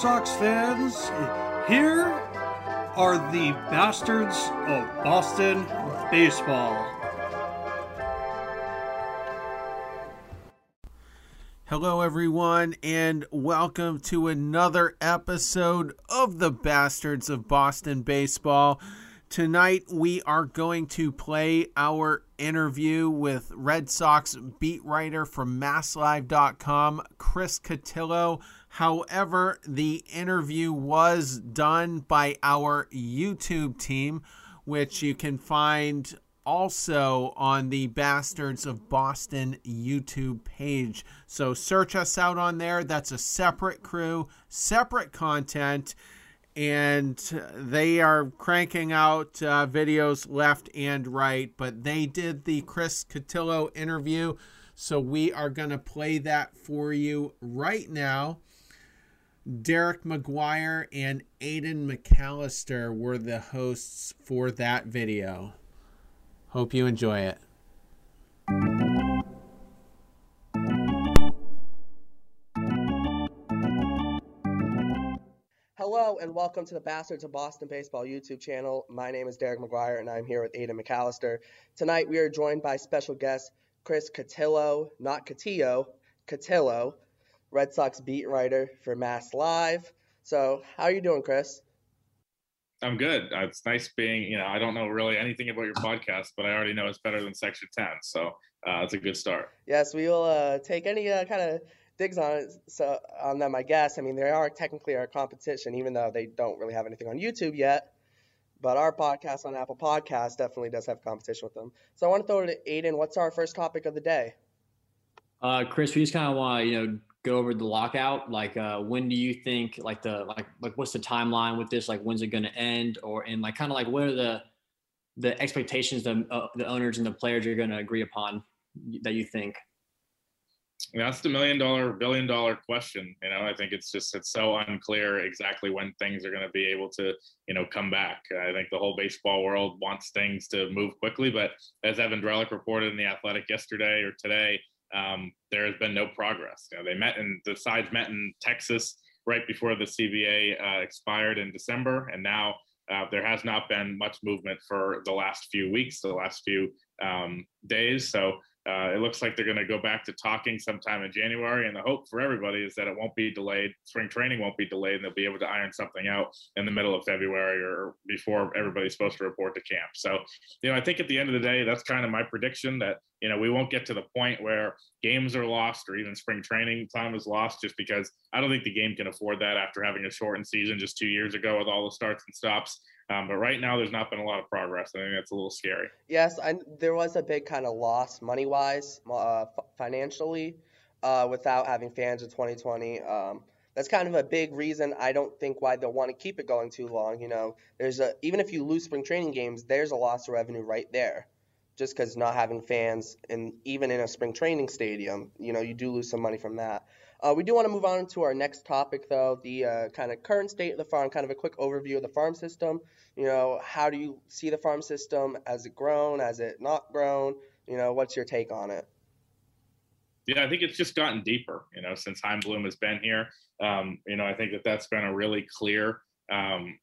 Sox fans. Here are the bastards of Boston baseball. Hello, everyone, and welcome to another episode of the Bastards of Boston Baseball. Tonight, we are going to play our interview with Red Sox beat writer from MassLive.com, Chris Cotillo. However, the interview was done by our YouTube team, which you can find also on the Bastards of Boston YouTube page. So search us out on there. That's a separate crew, separate content, and they are cranking out uh, videos left and right. But they did the Chris Cotillo interview. So we are going to play that for you right now. Derek McGuire and Aiden McAllister were the hosts for that video. Hope you enjoy it. Hello and welcome to the Bastards of Boston Baseball YouTube channel. My name is Derek McGuire and I'm here with Aiden McAllister. Tonight we are joined by special guest Chris Cotillo, not Cotillo, Cotillo, Red Sox beat writer for Mass Live. So, how are you doing, Chris? I'm good. Uh, it's nice being, you know, I don't know really anything about your podcast, but I already know it's better than Section 10. So uh, it's a good start. Yes, we will uh, take any uh, kind of digs on it, so on them, I guess. I mean, they are technically our competition, even though they don't really have anything on YouTube yet. But our podcast on Apple Podcasts definitely does have competition with them. So I want to throw it to Aiden. What's our first topic of the day? Uh, Chris, we just kind of want to, you know, go over the lockout. Like, uh, when do you think, like the, like, like what's the timeline with this? Like, when's it going to end? Or, and like, kind of like, what are the, the expectations the, uh, the owners and the players are going to agree upon that you think? That's the million dollar, billion dollar question. You know, I think it's just, it's so unclear exactly when things are going to be able to, you know, come back. I think the whole baseball world wants things to move quickly, but as Evan Drellich reported in The Athletic yesterday or today, um, there has been no progress. You know, they met and the sides met in Texas right before the CBA uh, expired in December, and now uh, there has not been much movement for the last few weeks, the last few um, days. So uh, it looks like they're going to go back to talking sometime in January. And the hope for everybody is that it won't be delayed. Spring training won't be delayed, and they'll be able to iron something out in the middle of February or before everybody's supposed to report to camp. So, you know, I think at the end of the day, that's kind of my prediction that you know we won't get to the point where games are lost or even spring training time is lost, just because I don't think the game can afford that after having a shortened season just two years ago with all the starts and stops. Um, but right now, there's not been a lot of progress. I think that's a little scary. Yes, I, there was a big kind of loss money wise, uh, financially, uh, without having fans in 2020. Um, that's kind of a big reason I don't think why they'll want to keep it going too long. You know, there's a even if you lose spring training games, there's a loss of revenue right there, just because not having fans and even in a spring training stadium, you know, you do lose some money from that. Uh, we do want to move on to our next topic, though, the uh, kind of current state of the farm, kind of a quick overview of the farm system. You know, how do you see the farm system? Has it grown? Has it not grown? You know, what's your take on it? Yeah, I think it's just gotten deeper, you know, since Chaim Bloom has been here. Um, you know, I think that that's been a really clear um,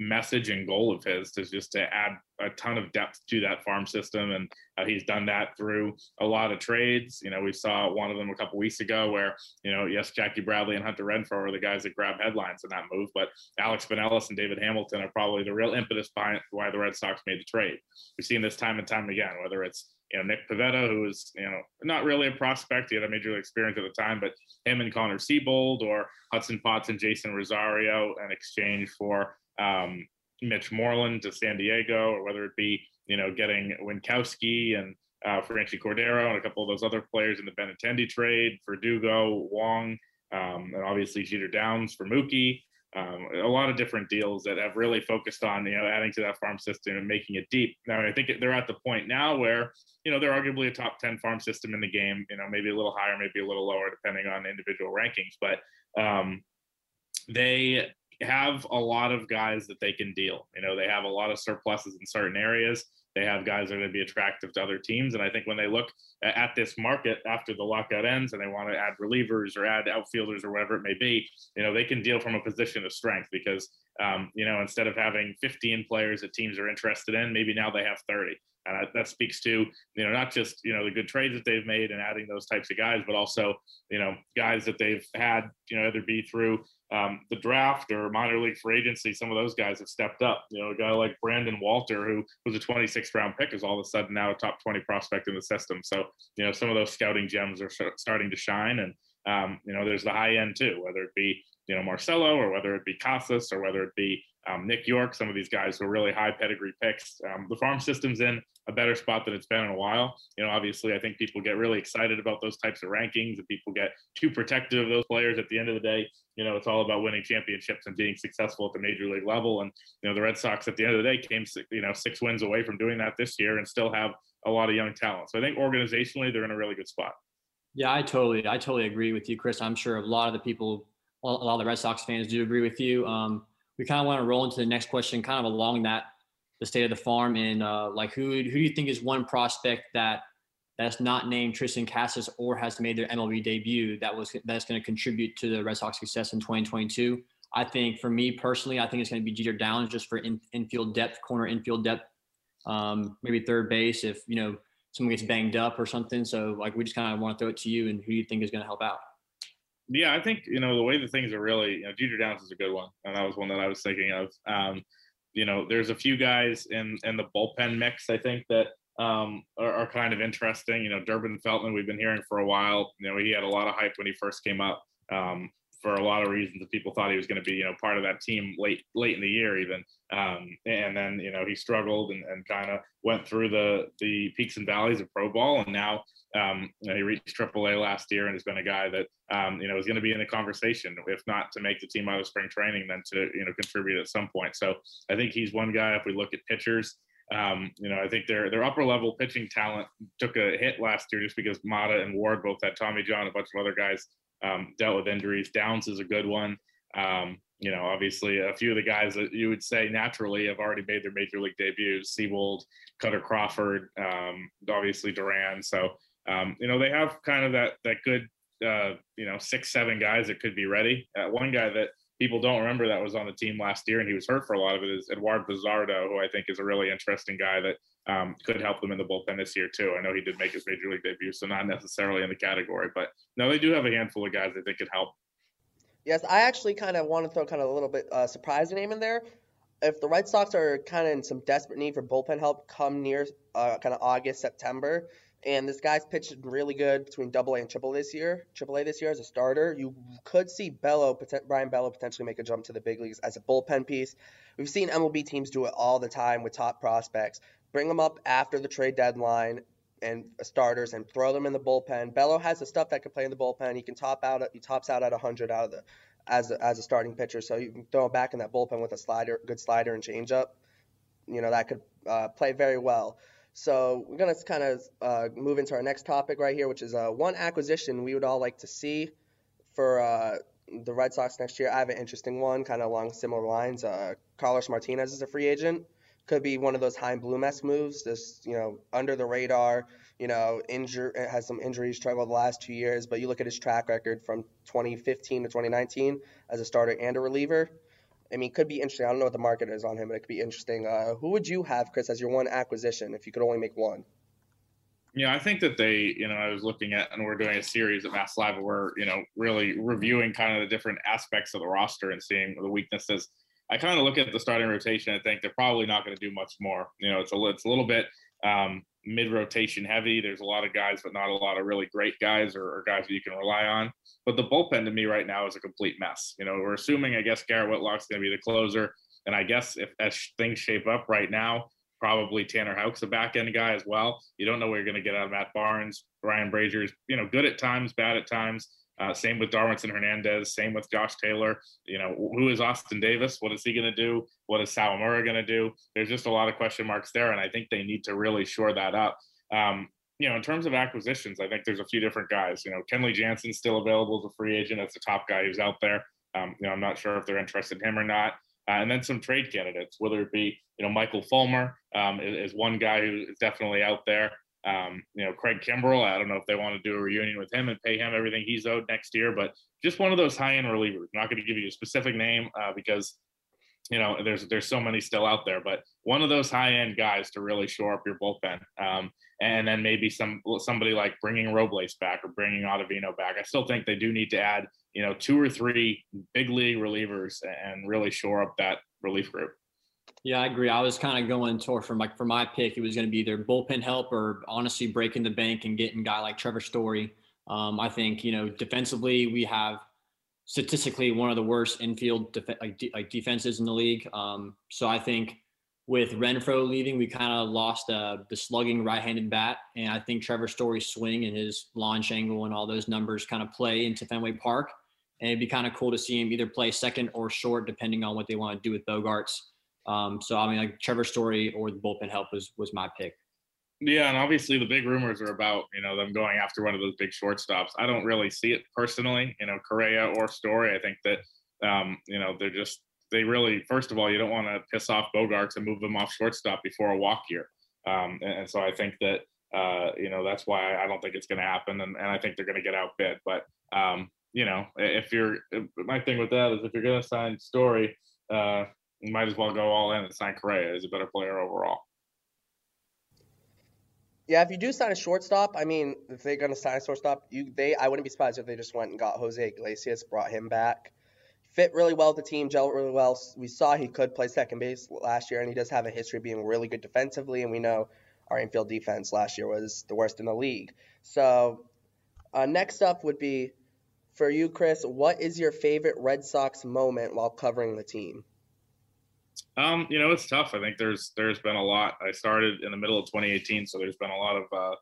message and goal of his is just to add a ton of depth to that farm system and uh, he's done that through a lot of trades. You know we saw one of them a couple weeks ago where you know yes jackie bradley and hunter renfroe are the guys that grab headlines in that move but alex Binelas and david hamilton are probably the real impetus behind why the red sox made the trade. We've seen this time and time again whether it's you know nick pivetta who is you know not really a prospect he had a major experience at the time but him and connor seabold or hudson potts and jeisson rosario in exchange for um, Mitch Moreland to San Diego, or whether it be you know getting Winckowski and uh, Cordero and a couple of those other players in the Benintendi trade, for Verdugo, Wong, um, and obviously Jeter Downs for Mookie. Um, a lot of different deals that have really focused on you know adding to that farm system and making it deep. Now I think they're at the point now where you know they're arguably a top ten farm system in the game. You know maybe a little higher, maybe a little lower depending on individual rankings, but um, they have a lot of guys that they can deal. You know they have a lot of surpluses in certain areas. They have guys that are going to be attractive to other teams. And I think when they look at this market after the lockout ends and they want to add relievers or add outfielders or whatever it may be, you know, they can deal from a position of strength because, um, you know, instead of having 15 players that teams are interested in, maybe now they have 30. And that speaks to, you know, not just, you know, the good trades that they've made and adding those types of guys, but also, you know, guys that they've had, you know, either be through um, the draft or minor league free agency, some of those guys have stepped up. You know, a guy like Brandon Walter, who was a 26th round pick, is all of a sudden now a top 20 prospect in the system. So, you know, some of those scouting gems are starting to shine. And, um, you know, there's the high end too, whether it be, you know, Marcelo or whether it be Casas or whether it be um, Nick Yorke, some of these guys who are really high pedigree picks. Um, the farm system's in a better spot than it's been in a while. You know, obviously, I think people get really excited about those types of rankings, and people get too protective of those players. At the end of the day, you know, it's all about winning championships and being successful at the major league level. And you know, the Red Sox at the end of the day came, you know, six wins away from doing that this year, and still have a lot of young talent. So I think organizationally, they're in a really good spot. Yeah, I totally, I totally agree with you, Chris. I'm sure a lot of the people, a lot of the Red Sox fans do agree with you. Um, we kind of want to roll into the next question, kind of along that the state of the farm and uh, like who who do you think is one prospect that that's not named Triston Casas or has made their MLB debut that was that's going to contribute to the Red Sox success in 2022. I think for me personally, I think it's going to be Jeter Downs just for in, infield depth, corner infield depth, um, maybe third base if you know someone gets banged up or something. So like we just kind of want to throw it to you and who do you think is going to help out? Yeah, I think you know the way the things are really. You know, Jeter Downs is a good one, and that was one that I was thinking of. Um, you know, there's a few guys in in the bullpen mix. I think that um, are, are, kind of interesting. You know, Durbin Feltman, we've been hearing for a while. You know, he had a lot of hype when he first came up um, for a lot of reasons. That people thought he was going to be, you know, part of that team late late in the year even. Um, and then you know he struggled and, and kind of went through the the peaks and valleys of pro ball, and now um, you know, he reached AAA last year and has been a guy that um, you know is going to be in the conversation, if not to make the team out of spring training, then to you know contribute at some point. So I think he's one guy. If we look at pitchers, um, you know, I think their their upper level pitching talent took a hit last year just because Mata and Ward both had Tommy John, a bunch of other guys um, dealt with injuries. Downs is a good one. Um, you know, obviously a few of the guys that you would say naturally have already made their major league debuts: Seabold, Kutter Crawford, um, obviously Duran. So um, you know, they have kind of that that good, uh, you know, six seven guys that could be ready. Uh, one guy that people don't remember that was on the team last year and he was hurt for a lot of it is Eduard Bazardo, who I think is a really interesting guy that um, could help them in the bullpen this year too. I know he did make his major league debut, so not necessarily in the category, but no, they do have a handful of guys that they could help. Yes, I actually kind of want to throw kind of a little bit uh, surprising name in there. If the Red Sox are kind of in some desperate need for bullpen help come near uh, kind of August, September, and this guy's pitched really good between Double A and Triple this year. Triple A this year as a starter, you could see Bello, Brayan Bello, potentially make a jump to the big leagues as a bullpen piece. We've seen MLB teams do it all the time with top prospects. Bring them up after the trade deadline and starters and throw them in the bullpen. Bello has the stuff that can play in the bullpen. He can top out. He tops out at 100 out of the as a, as a starting pitcher. So you can throw him back in that bullpen with a slider, good slider and changeup. You know that could uh, play very well. So we're going to kind of uh, move into our next topic right here, which is uh, one acquisition we would all like to see for uh, the Red Sox next year. I have an interesting one, kind of along similar lines. Uh, Carlos Martinez is a free agent. Could be one of those Chaim Bloom-esque moves, just you know, under the radar. You know, injure has some injury struggle the last two years, but you look at his track record from 2015 to 2019 as a starter and a reliever I mean, could be interesting. I don't know what the market is on him, but it could be interesting. Uh, who would you have, Chris, as your one acquisition if you could only make one? Yeah, I think that they, you know, I was looking at, and we're doing a series at Mass Live where you know, really reviewing kind of the different aspects of the roster and seeing the weaknesses. I kind of look at the starting rotation and think they're probably not going to do much more. You know, it's a, it's a little bit um, mid rotation heavy. There's a lot of guys, but not a lot of really great guys or, or, guys that you can rely on. But the bullpen to me right now is a complete mess. You know, we're assuming, I guess, Garrett Whitlock's going to be the closer. And I guess if as things shape up right now, probably Tanner Houck's a back end guy as well. You don't know what you're going to get out of Matt Barnes. Ryan Brasier's, you know, good at times, bad at times. Uh, same with Darwinzon Hernandez. Same with Josh Taylor. You know, who is Austin Davis? What is he going to do? What is Sawamura going to do? There's just a lot of question marks there, and I think they need to really shore that up. Um, you know, in terms of acquisitions, I think there's a few different guys. You know, Kenley Jansen's still available as a free agent. That's the top guy who's out there. Um, you know, I'm not sure if they're interested in him or not. Uh, and then some trade candidates, whether it be you know Michael Fulmer um, is, is, one guy who is definitely out there. Um, you know Craig Kimbrel. I don't know if they want to do a reunion with him and pay him everything he's owed next year, but just one of those high end relievers. I'm not going to give you a specific name uh, because you know there's there's so many still out there, but one of those high end guys to really shore up your bullpen. Um, and then maybe some somebody like bringing Robles back or bringing Ottavino back. I still think they do need to add you know two or three big league relievers and really shore up that relief group. Yeah, I agree. I was kind of going toward from like for my pick, it was going to be either bullpen help or honestly breaking the bank and getting guy like Trevor Story. Um, I think you know defensively we have statistically one of the worst infield def- like, de- like defenses in the league. Um, so I think with Renfroe leaving, we kind of lost uh, the slugging right-handed bat, and I think Trevor Story's swing and his launch angle and all those numbers kind of play into Fenway Park, and it'd be kind of cool to see him either play second or short, depending on what they want to do with Bogaerts. Um, so I mean, like Trevor Story or the bullpen help was was my pick. Yeah, and obviously the big rumors are about you know them going after one of those big shortstops. I don't really see it personally, you know, Correa or Story. I think that um, you know they're just they really, first of all, you don't want to piss off Bogaerts and move him off shortstop before a walk year. Um, and, and, so I think that, uh, you know, that's why I don't think it's going to happen. And, and, I think they're going to get outbid. But, um, you know, if you're, if, my thing with that is if you're going to sign Story, uh, you might as well go all in and sign Correa. He's a better player overall. Yeah, if you do sign a shortstop, I mean, if they're going to sign a shortstop, you they I wouldn't be surprised if they just went and got Jose Iglesias, brought him back fit really well with the team, gel really well. We saw he could play second base last year, and he does have a history of being really good defensively. And we know our infield defense last year was the worst in the league. So uh, next up would be for you, Chris. What is your favorite Red Sox moment while covering the team? Um, you know, it's tough. I think there's there's been a lot. I started in the middle of 2018, so there's been a lot of uh,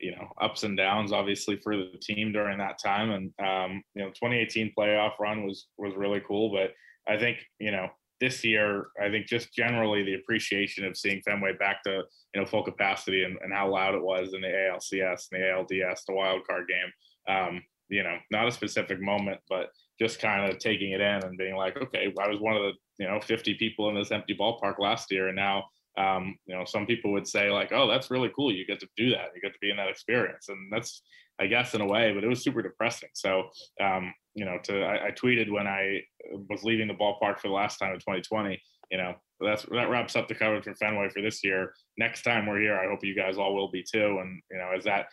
you know ups and downs obviously for the team during that time and um, you know 2018 playoff run was was really cool but i think you know this year i think just generally the appreciation of seeing fenway back to you know full capacity and, and how loud it was in the alcs and the alds the wild card game um, you know not a specific moment but just kind of taking it in and being like okay i was one of the you know 50 people in this empty ballpark last year and now um, you know, some people would say like, "Oh, that's really cool. You get to do that. You get to be in that experience," and that's, I guess, in a way. But it was super depressing. So, um, you know, to I, I, tweeted when I was leaving the ballpark for the last time in 2020. You know, that's that wraps up the coverage for Fenway for this year. Next time we're here, I hope you guys all will be too. And you know, as that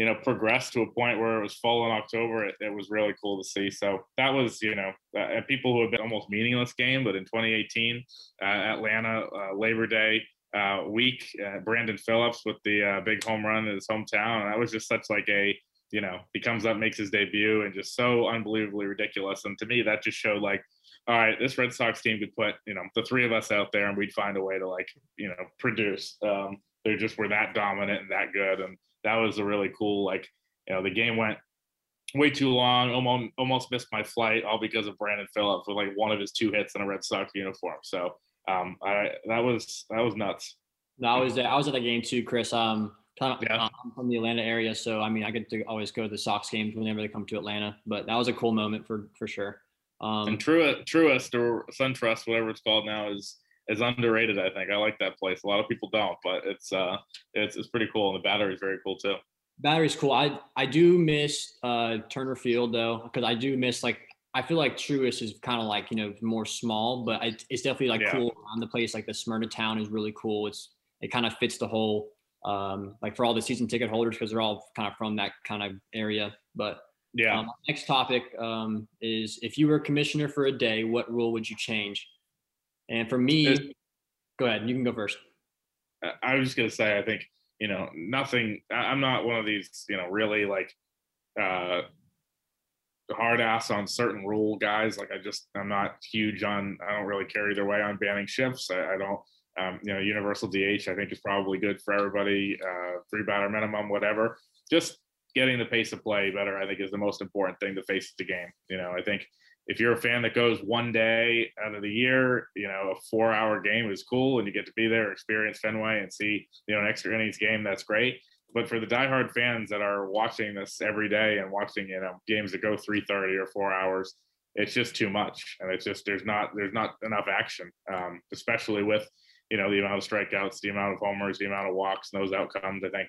you know, progressed to a point where it was full in October. It, it was really cool to see. So that was, you know, uh, people who have been almost meaningless game, but in 2018, uh, Atlanta uh, Labor Day uh, week, uh, Brandon Phillips with the uh, big home run in his hometown. And that was just such like a, you know, he comes up, makes his debut, and just so unbelievably ridiculous. And to me, that just showed like, all right, this Red Sox team could put, you know, the three of us out there, and we'd find a way to like, you know, produce. Um, they just were that dominant and that good, and that was a really cool like you know the game went way too long almost almost missed my flight all because of brandon phillips with like one of his two hits in a red sox uniform so um i that was that was nuts no i was i was at the game too chris um yeah. I'm from the Atlanta area, so I mean, I get to always go to the Sox games whenever they come to Atlanta. But that was a cool moment for for sure. Um, and Truist, Truist or SunTrust, whatever it's called now, is is underrated. I think I like that place. A lot of people don't, but it's uh it's it's pretty cool, and the battery is very cool too. Battery's cool. I I do miss uh Turner Field though, because I do miss like I feel like Truist is kind of like you know more small, but I, it's definitely like yeah. cool around the place. Like the Smyrna town is really cool. It's it kind of fits the whole um like for all the season ticket holders because they're all kind of from that kind of area. But yeah. Um, next topic um, is if you were commissioner for a day, what rule would you change? And for me, go ahead. You can go first. I was just gonna say, I think you know nothing. I'm not one of these, you know, really like uh, hard ass on certain rule guys. Like I just, I'm not huge on. I don't really care either way on banning shifts. I, I don't. Um, you know, universal DH I think is probably good for everybody. Uh, three batter minimum, whatever. Just getting the pace of play better, I think, is the most important thing to face the game. You know, I think if you're a fan that goes one day out of the year, you know, a four hour game is cool and you get to be there, experience Fenway and see, you know, an extra innings game, that's great. But for the diehard fans that are watching this every day and watching, you know, games that go 330 or four hours, it's just too much. And it's just, there's not, there's not enough action, um, especially with, you know, the amount of strikeouts, the amount of homers, the amount of walks, and those outcomes. I think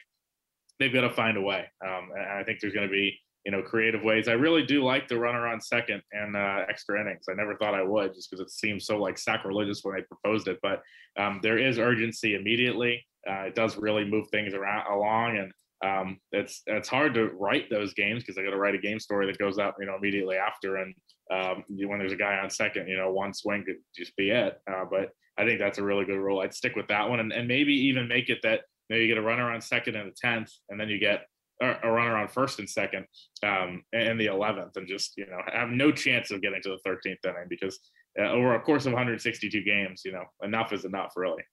they've got to find a way. Um, and I think there's going to be, you know, creative ways. I really do like the runner on second and uh, extra innings. I never thought I would just because it seems so like sacrilegious when they proposed it. But um, there is urgency immediately. Uh, it does really move things around along, and um, it's it's hard to write those games because I got to write a game story that goes up, you know, immediately after. And um, when there's a guy on second, you know, one swing could just be it. Uh, but I think that's a really good rule. I'd stick with that one, and, and maybe even make it that you, know, you get a runner on second in the tenth, and then you get a runner on first and second um, in the 11th and just you know have no chance of getting to the 13th inning because uh, over a course of 162 games you know enough is enough really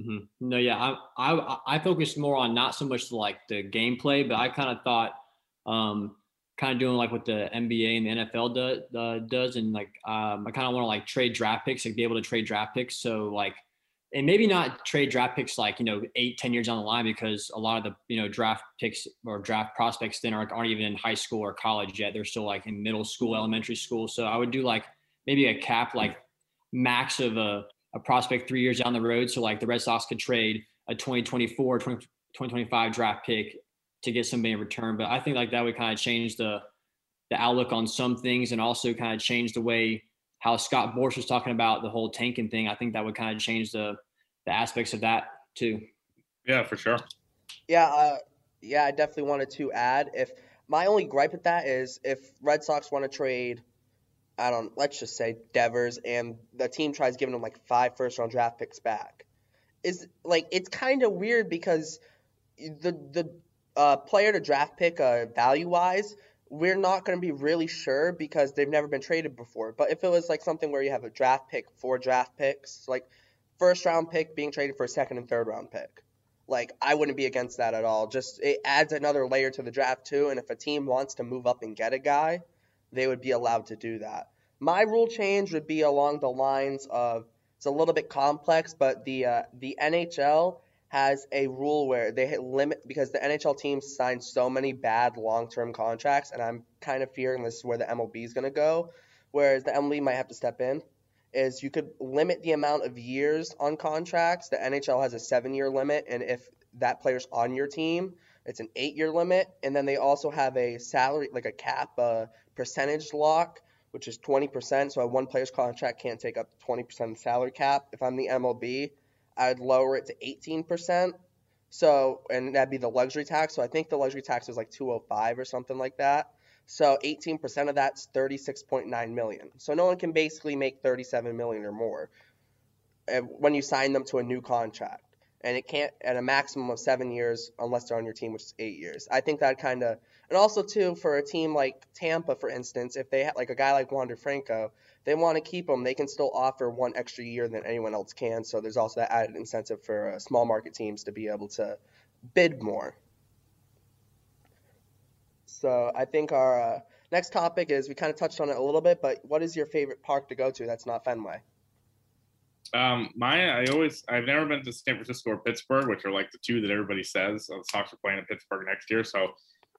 mm-hmm. no yeah I, I i focused more on not so much like the gameplay but i kind of thought um kind of doing like what the nba and the nfl do, uh, does and like um, i kind of want to like trade draft picks like be able to trade draft picks so like and maybe not trade draft picks like you know eight ten years down the line because a lot of the you know draft picks or draft prospects then aren't, aren't even in high school or college yet. They're still like in middle school elementary school. So i would do like maybe a cap like max of a, a prospect three years down the road so like the red sox could trade a 2024 20, 2025 draft pick to get somebody in return. But i think like that would kind of change the the outlook on some things and also kind of change the way how Scott Boras was talking about the whole tanking thing. I think that would kind of change the the aspects of that too. Yeah, for sure. Yeah, uh, yeah, I definitely wanted to add if my only gripe with that is if Red Sox want to trade, I don't, let's just say Devers, and the team tries giving them like five first round draft picks back, is like it's kind of weird because the the uh, player to draft pick uh, value wise we're not going to be really sure because they've never been traded before. But if it was like something where you have a draft pick, four draft picks, like first round pick being traded for a second and third round pick, like I wouldn't be against that at all. Just it adds another layer to the draft too. And if a team wants to move up and get a guy, they would be allowed to do that. My rule change would be along the lines of it's a little bit complex, but the uh, the NHL has a rule where they limit because the NHL teams sign so many bad long-term contracts, and I'm kind of fearing this is where the MLB is going to go, whereas the MLB might have to step in. Is you could limit the amount of years on contracts. The NHL has a seven-year limit, and if that player's on your team, it's an eight-year limit. And then they also have a salary, like a cap, a percentage lock, which is 20%. So a one player's contract can't take up 20% of the salary cap. If I'm the MLB, I'd lower it to 18%. So, and that'd be the luxury tax. So I think the luxury tax is like 205 or something like that. So 18% of that's 36.9 million. So no one can basically make 37 million or more when you sign them to a new contract. And it can't at a maximum of seven years unless they're on your team, which is eight years. I think that kind of, and also too for a team like Tampa, for instance, if they had like a guy like Wander Franco, they want to keep them, they can still offer one extra year than anyone else can. So there's also that added incentive for uh, small market teams to be able to bid more. So I think our uh, next topic is we kind of touched on it a little bit, but what is your favorite park to go to that's not Fenway? Um, I always I've never been to San Francisco or Pittsburgh, which are like the two that everybody says. The Sox are playing in Pittsburgh next year, so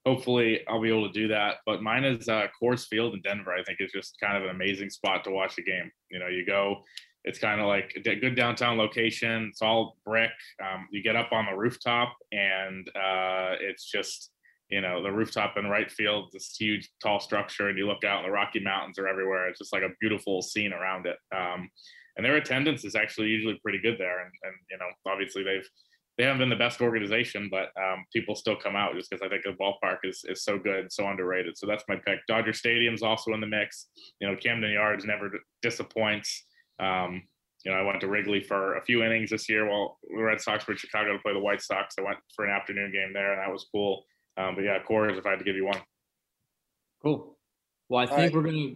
hopefully I'll be able to do that. But mine is uh, Coors Field in Denver. I think is just kind of an amazing spot to watch a game. You know, you go, it's kind of like a good downtown location. It's all brick. Um, you get up on the rooftop, and uh, it's just you know the rooftop in right field, this huge tall structure, and you look out, and the Rocky Mountains are everywhere. It's just like a beautiful scene around it. Um, and their attendance is actually usually pretty good there. And, and you know, obviously they've they haven't been the best organization, but um, people still come out just because I think the ballpark is is so good, so underrated. So that's my pick. Dodger Stadium's also in the mix. You know, Camden Yards never disappoints. Um, you know, I went to Wrigley for a few innings this year while the Red Sox were in Chicago to play the White Sox. I went for an afternoon game there, and that was cool. Um, but yeah, Coors, if I had to give you one. Cool. Well, I think right. we're gonna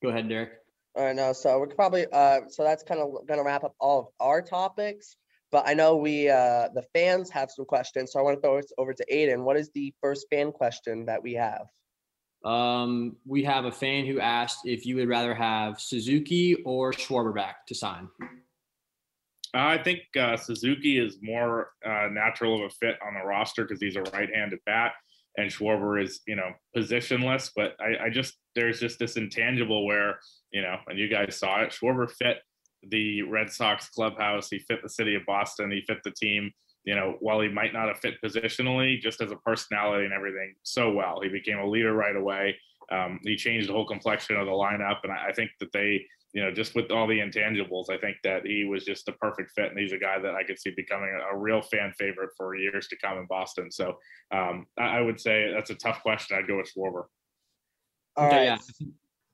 go ahead, Derek. All right, no, so we're probably uh, so that's kind of gonna wrap up all of our topics But I know we uh, the fans have some questions, so I want to throw it over to Aiden. What is the first fan question that we have? Um, we have a fan who asked if you would rather have Suzuki or Schwarber back to sign. I think uh, Suzuki is more uh, natural of a fit on the roster because he's a right-handed bat, and Schwarber is, you know, positionless. But I, I, just there's just this intangible where, you know, and you guys saw it. Schwarber fit the Red Sox clubhouse. He fit the city of Boston. He fit the team. You know, while he might not have fit positionally, just as a personality and everything, so well. He became a leader right away. Um, he changed the whole complexion of the lineup, and I, I think that they you know, just with all the intangibles, I think that he was just the perfect fit, and he's a guy that I could see becoming a, a real fan favorite for years to come in Boston. So um, I, I, would say that's a tough question. I'd go with Schwarber. All okay, yeah,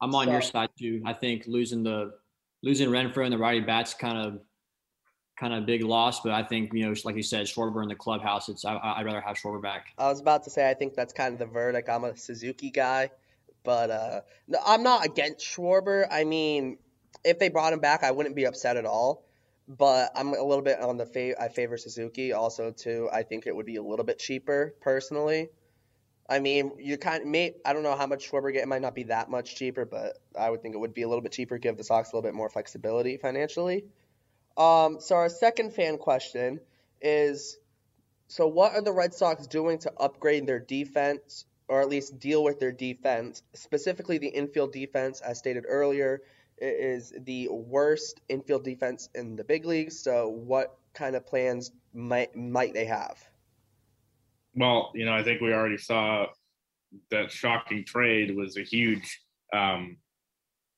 I'm on so, your side too. I think losing the losing Renfroe and the righty bats kind of kind of big loss, but I think you know, like you said, Schwarber in the clubhouse. It's I, would rather have Schwarber back. I was about to say I think that's kind of the verdict. I'm a Suzuki guy, but uh, no, I'm not against Schwarber. I mean, if they brought him back, I wouldn't be upset at all. But I'm a little bit on the fa- I favor Suzuki also too. I think it would be a little bit cheaper personally. I mean, you kind of may I don't know how much Schwarber get. It might not be that much cheaper, but I would think it would be a little bit cheaper. Give the Sox a little bit more flexibility financially. Um, so our second fan question is, so what are the Red Sox doing to upgrade their defense, or at least deal with their defense, specifically the infield defense, as stated earlier? Is the worst infield defense in the big leagues. So, what kind of plans might might they have? Well, you know, I think we already saw that shocking trade was a huge um,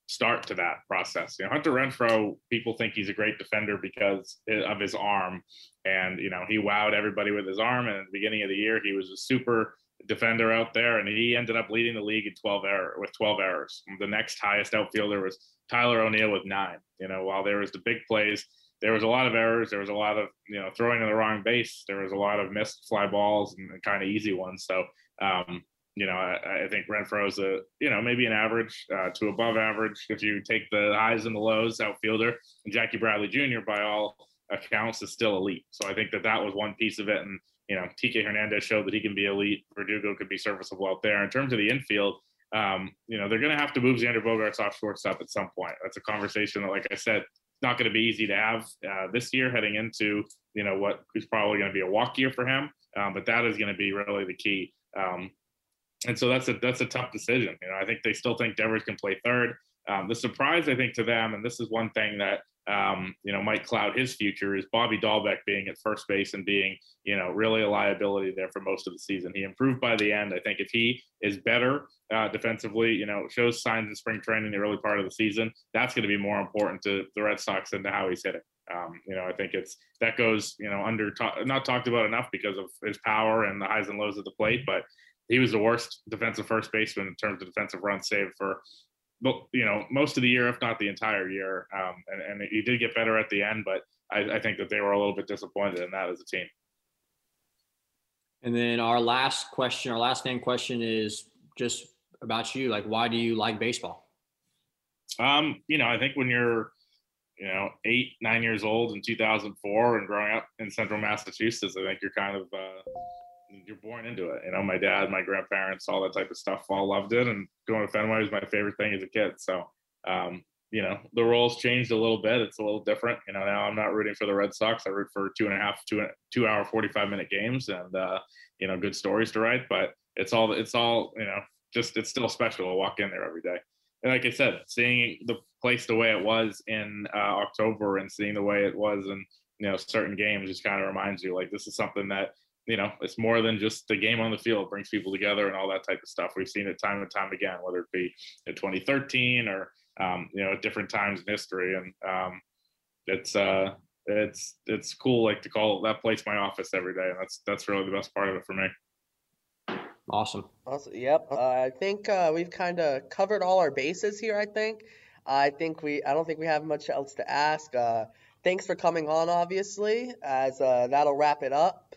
start to that process. You know, Hunter Renfroe, people think he's a great defender because of his arm, and you know, he wowed everybody with his arm. And at the beginning of the year, he was a super defender out there, and he ended up leading the league in 12 error with 12 errors. The next highest outfielder was Tyler O'Neill with nine. You know, while there was the big plays, there was a lot of errors. There was a lot of you know throwing in the wrong base. There was a lot of missed fly balls and kind of easy ones. So um, you know, I, I think is a you know maybe an average uh, to above average if you take the highs and the lows outfielder. And Jackie Bradley Jr. by all accounts is still elite. So I think that that was one piece of it. And you know, Kiké Hernandez showed that he can be elite. Verdugo could be serviceable out there. In terms of the infield, um, you know, they're going to have to move Xander Bogaerts off shortstop at some point. That's a conversation that, like I said, not going to be easy to have uh, this year heading into, you know, what is probably going to be a walk year for him. Um, but that is going to be really the key. Um, and so that's a that's a tough decision. You know, I think they still think Devers can play third. Um, the surprise, I think, to them, and this is one thing that um, you know, might cloud his future is Bobby Dalbec being at first base and being, you know, really a liability there for most of the season. He improved by the end. I think if he is better uh, defensively, you know, shows signs in spring training the early part of the season, that's going to be more important to the Red Sox than to how he's hitting. Um, you know, I think it's that goes, you know, under not talked about enough because of his power and the highs and lows of the plate, but he was the worst defensive first baseman in terms of defensive runs saved for you know, most of the year, if not the entire year. Um, and, and he did get better at the end, but I, I think that they were a little bit disappointed in that as a team. And then our last question, our last name question is just about you. Like, why do you like baseball? Um, you know, I think when you're, you know, eight, nine years old in 2004 and growing up in central Massachusetts, I think you're kind of, uh, you're born into it. You know, my dad, my grandparents, all that type of stuff, all loved it. And going to Fenway was my favorite thing as a kid. So, um, you know, the roles changed a little bit. It's a little different. You know, now I'm not rooting for the Red Sox. I root for two and a half, two, two hour, 45 minute games and, uh, you know, good stories to write. But it's all, it's all, you know, just, it's still special to walk in there every day. And like I said, seeing the place the way it was in uh, October and seeing the way it was in, you know, certain games just kind of reminds you like this is something that you know, it's more than just the game on the field. It brings people together and all that type of stuff. We've seen it time and time again, whether it be in 2013 or um, you know, at different times in history. And um, it's uh, it's it's cool, like to call that place my office every day, and that's that's really the best part of it for me. Awesome. Awesome. Yep. Uh, I think uh, we've kind of covered all our bases here. I think. I think we. I don't think we have much else to ask. Uh, thanks for coming on. Obviously, as uh, that'll wrap it up.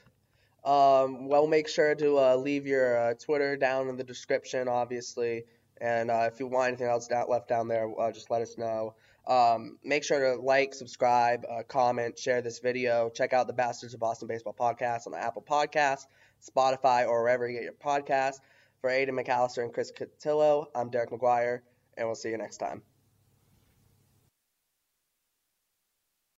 Um, we'll make sure to uh, leave your uh, Twitter down in the description, obviously, And uh, if you want anything else down, left down there, uh, just let us know. Um, make sure to like, subscribe, uh, comment, share this video. Check out the Bastards of Boston Baseball podcast on the Apple Podcast, Spotify, or wherever you get your podcasts. For Aiden McAllister and Chris Cotillo, I'm Derek McGuire, and we'll see you next time.